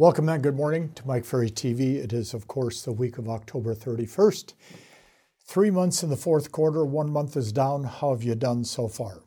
Welcome and good morning to Mike Ferry TV. It is, of course, the week of October 31st. Three months in the fourth quarter, one month is down. How have you done so far?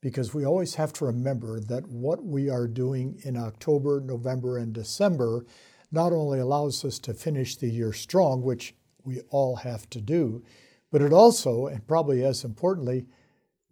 Because we always have to remember that what we are doing in October, November, and December not only allows us to finish the year strong, which we all have to do, but it also, and probably as importantly,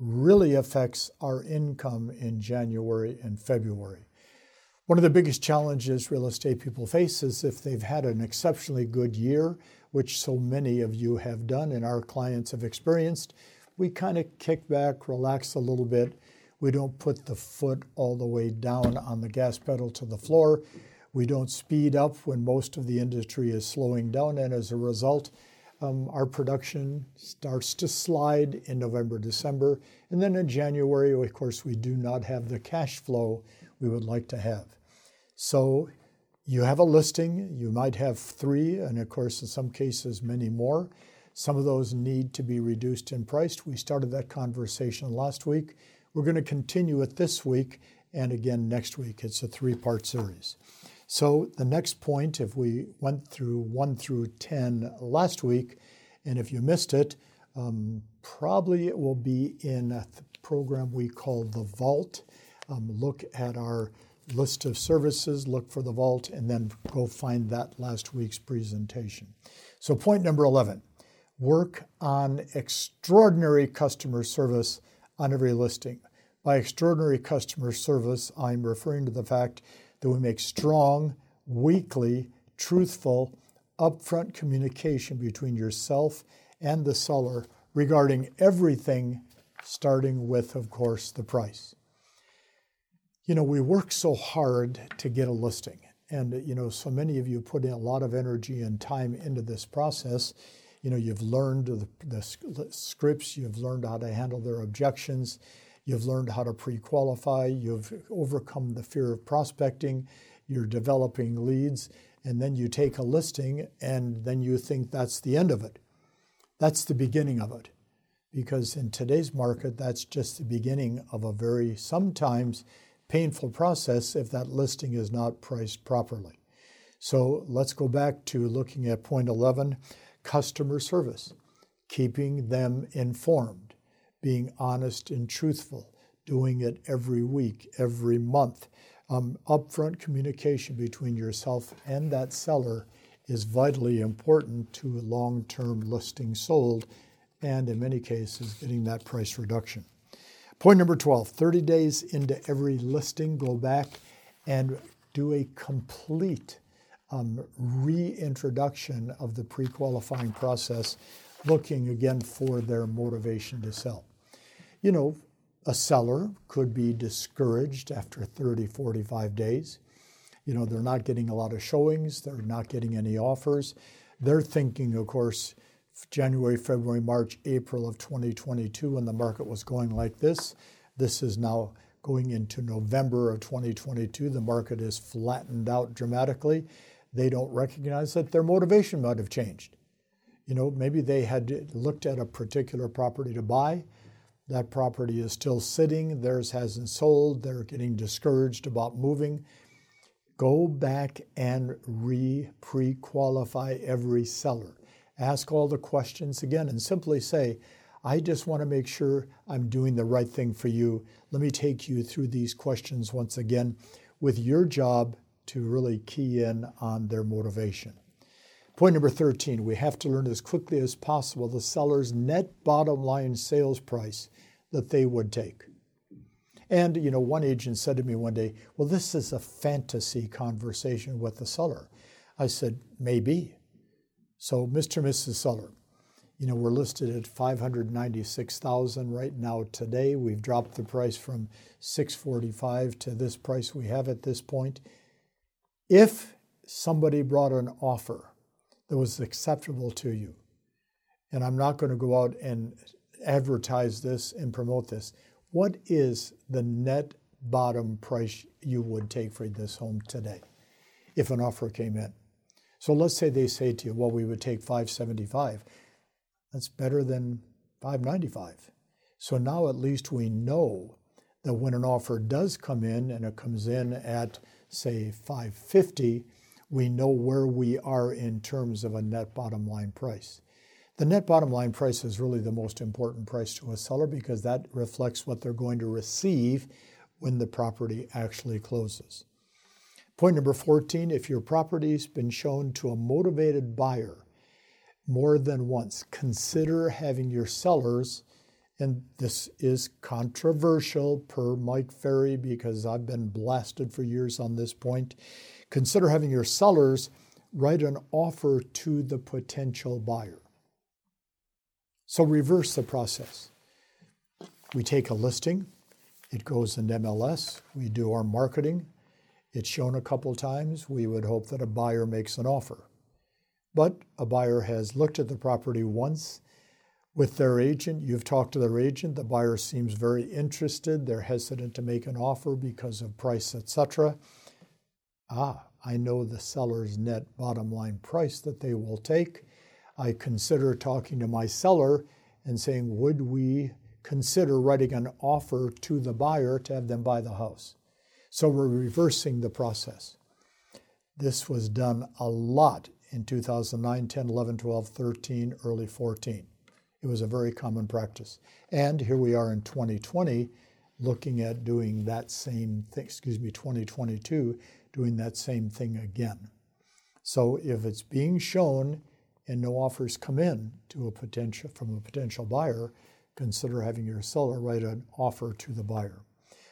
really affects our income in January and February. One of the biggest challenges real estate people face is if they've had an exceptionally good year, which so many of you have done and our clients have experienced, we kind of kick back, relax a little bit. We don't put the foot all the way down on the gas pedal to the floor. We don't speed up when most of the industry is slowing down, and as a result, um, our production starts to slide in November, December, and then in January, of course, we do not have the cash flow we would like to have. So you have a listing, you might have three, and of course, in some cases, many more. Some of those need to be reduced in price. We started that conversation last week. We're going to continue it this week and again next week. It's a three part series. So, the next point, if we went through 1 through 10 last week, and if you missed it, um, probably it will be in a program we call The Vault. Um, look at our list of services, look for the vault, and then go find that last week's presentation. So, point number 11 work on extraordinary customer service on every listing. By extraordinary customer service, I'm referring to the fact that we make strong, weekly, truthful, upfront communication between yourself and the seller regarding everything, starting with, of course, the price you know, we work so hard to get a listing. And, you know, so many of you put in a lot of energy and time into this process. You know, you've learned the, the scripts, you've learned how to handle their objections, you've learned how to pre qualify, you've overcome the fear of prospecting, you're developing leads, and then you take a listing and then you think that's the end of it. That's the beginning of it. Because in today's market, that's just the beginning of a very sometimes painful process if that listing is not priced properly. So let's go back to looking at point 11 customer service, keeping them informed, being honest and truthful, doing it every week, every month. Um, upfront communication between yourself and that seller is vitally important to a long term listing sold, and in many cases, getting that price reduction. Point number 12 30 days into every listing, go back and do a complete um, reintroduction of the pre qualifying process, looking again for their motivation to sell. You know, a seller could be discouraged after 30, 45 days. You know, they're not getting a lot of showings, they're not getting any offers. They're thinking, of course, January, February, March, April of 2022 when the market was going like this. This is now going into November of 2022. The market is flattened out dramatically. They don't recognize that their motivation might have changed. You know, maybe they had looked at a particular property to buy. That property is still sitting, theirs hasn't sold, they're getting discouraged about moving. Go back and re pre qualify every seller ask all the questions again and simply say, I just want to make sure I'm doing the right thing for you. Let me take you through these questions once again with your job to really key in on their motivation. Point number 13 we have to learn as quickly as possible the seller's net bottom line sales price that they would take. And, you know, one agent said to me one day, Well, this is a fantasy conversation with the seller. I said, Maybe. So, Mr. and Mrs. Seller, you know, we're listed at 596,000 right now today. We've dropped the price from 645 to this price we have at this point. If somebody brought an offer that was acceptable to you, and I'm not going to go out and advertise this and promote this, what is the net bottom price you would take for this home today if an offer came in? So let's say they say to you, well, we would take 575. That's better than 595. So now at least we know that when an offer does come in and it comes in at, say, 550, we know where we are in terms of a net bottom line price. The net bottom line price is really the most important price to a seller because that reflects what they're going to receive when the property actually closes. Point number 14 if your property's been shown to a motivated buyer more than once, consider having your sellers, and this is controversial per Mike Ferry because I've been blasted for years on this point. Consider having your sellers write an offer to the potential buyer. So reverse the process. We take a listing, it goes in MLS, we do our marketing, it's shown a couple times, we would hope that a buyer makes an offer. But a buyer has looked at the property once with their agent, you've talked to their agent, the buyer seems very interested, they're hesitant to make an offer because of price, etc. Ah, I know the seller's net bottom line price that they will take. I consider talking to my seller and saying, would we consider writing an offer to the buyer to have them buy the house? So we're reversing the process. This was done a lot in 2009, 10, 11, 12, 13, early 14. It was a very common practice. And here we are in 2020 looking at doing that same thing, excuse me, 2022, doing that same thing again. So if it's being shown and no offers come in to a potential from a potential buyer, consider having your seller write an offer to the buyer.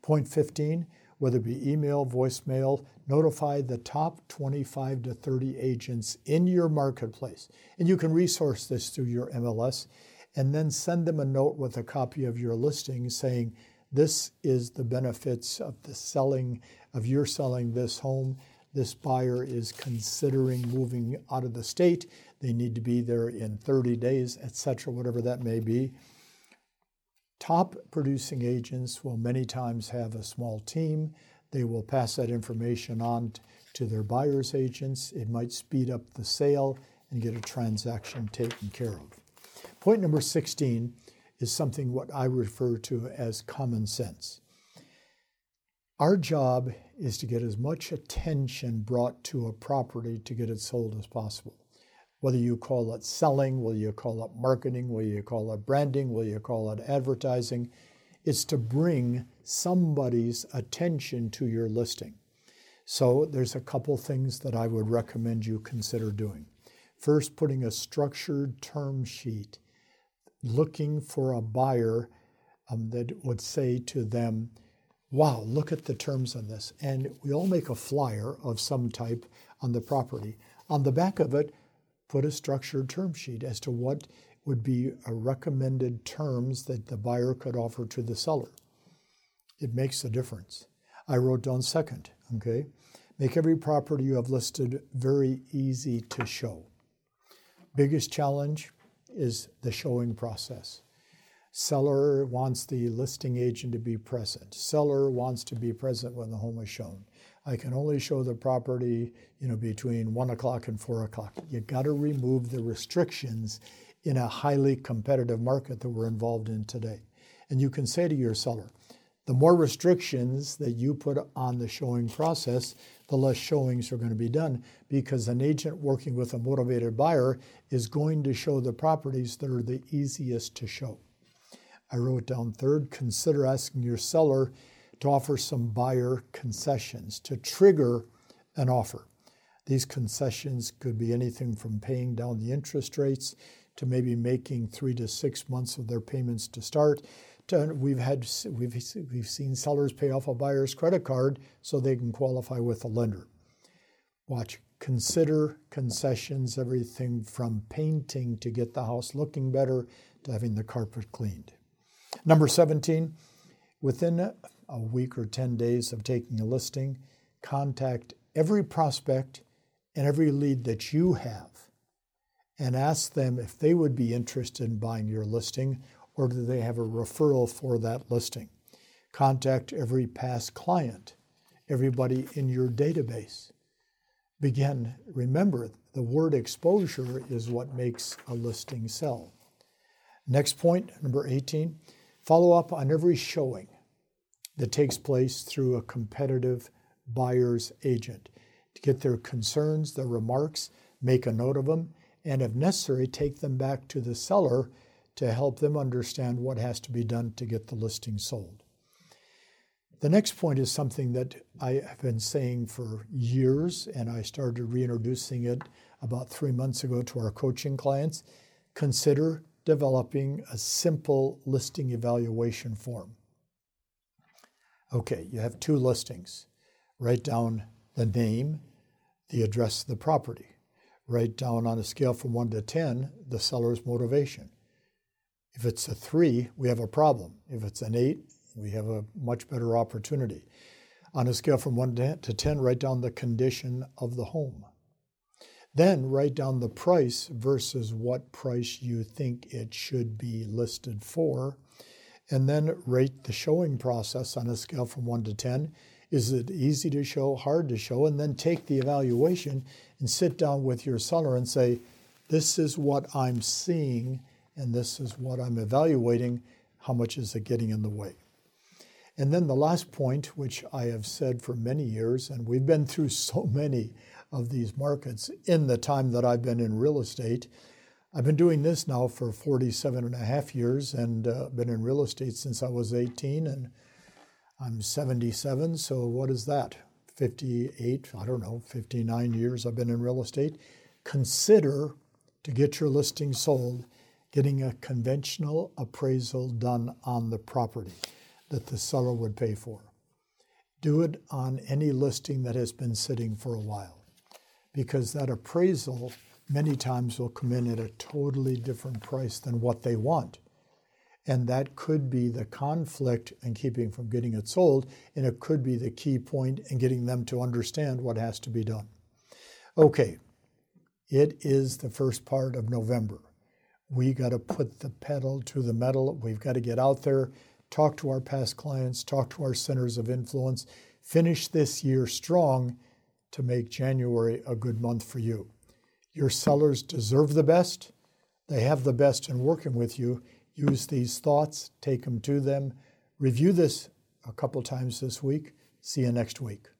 Point 15, whether it be email, voicemail, notify the top 25 to 30 agents in your marketplace. And you can resource this through your MLS and then send them a note with a copy of your listing saying, this is the benefits of the selling of your selling this home this buyer is considering moving out of the state. They need to be there in 30 days, etc., whatever that may be. Top producing agents will many times have a small team. They will pass that information on to their buyer's agents. It might speed up the sale and get a transaction taken care of. Point number 16 is something what I refer to as common sense. Our job is to get as much attention brought to a property to get it sold as possible. Whether you call it selling, will you call it marketing, will you call it branding, will you call it advertising, it's to bring somebody's attention to your listing. So there's a couple things that I would recommend you consider doing. First, putting a structured term sheet, looking for a buyer um, that would say to them, wow, look at the terms on this. And we all make a flyer of some type on the property. On the back of it, put a structured term sheet as to what would be a recommended terms that the buyer could offer to the seller. It makes a difference. I wrote down second, okay? Make every property you have listed very easy to show. Biggest challenge is the showing process. Seller wants the listing agent to be present. Seller wants to be present when the home is shown. I can only show the property, you know, between one o'clock and four o'clock. You got to remove the restrictions in a highly competitive market that we're involved in today. And you can say to your seller, the more restrictions that you put on the showing process, the less showings are going to be done because an agent working with a motivated buyer is going to show the properties that are the easiest to show. I wrote down third, consider asking your seller to offer some buyer concessions to trigger an offer. These concessions could be anything from paying down the interest rates to maybe making three to six months of their payments to start. To, we've had we've we've seen sellers pay off a buyer's credit card so they can qualify with a lender. Watch, consider concessions, everything from painting to get the house looking better to having the carpet cleaned. Number 17, within a week or 10 days of taking a listing, contact every prospect and every lead that you have and ask them if they would be interested in buying your listing or do they have a referral for that listing. Contact every past client, everybody in your database. Begin, remember, the word exposure is what makes a listing sell. Next point, number 18 Follow up on every showing that takes place through a competitive buyer's agent. to get their concerns, their remarks, make a note of them, and if necessary, take them back to the seller to help them understand what has to be done to get the listing sold. The next point is something that I have been saying for years, and I started reintroducing it about three months ago to our coaching clients. Consider developing a simple listing evaluation form. Okay, you have two listings. Write down the name, the address of the property. Write down on a scale from 1 to 10 the seller's motivation. If it's a 3, we have a problem. If it's an 8, we have a much better opportunity. On a scale from 1 to 10, write down the condition of the home. Then write down the price versus what price you think it should be listed for. And then rate the showing process on a scale from 1 to 10. Is it easy to show, hard to show? And then take the evaluation and sit down with your seller and say, This is what I'm seeing, and this is what I'm evaluating. How much is it getting in the way? And then the last point, which I have said for many years, and we've been through so many of these markets in the time that I've been in real estate. I've been doing this now for 47 and a half years and uh, been in real estate since I was 18 and I'm 77, so what is that? 58, I don't know, 59 years I've been in real estate. Consider to get your listing sold, getting a conventional appraisal done on the property that the seller would pay for. Do it on any listing that has been sitting for a while because that appraisal many times will come in at a totally different price than what they want. And that could be the conflict in keeping from getting it sold, and it could be the key point in getting them to understand what has to be done. Okay, it is the first part of November. We got to put the pedal to the metal. We've got to get out there, talk to our past clients, talk to our centers of influence, finish this year strong to make January a good month for you. Your sellers deserve the best. They have the best in working with you. Use these thoughts, take them to them. Review this a couple times this week. See you next week.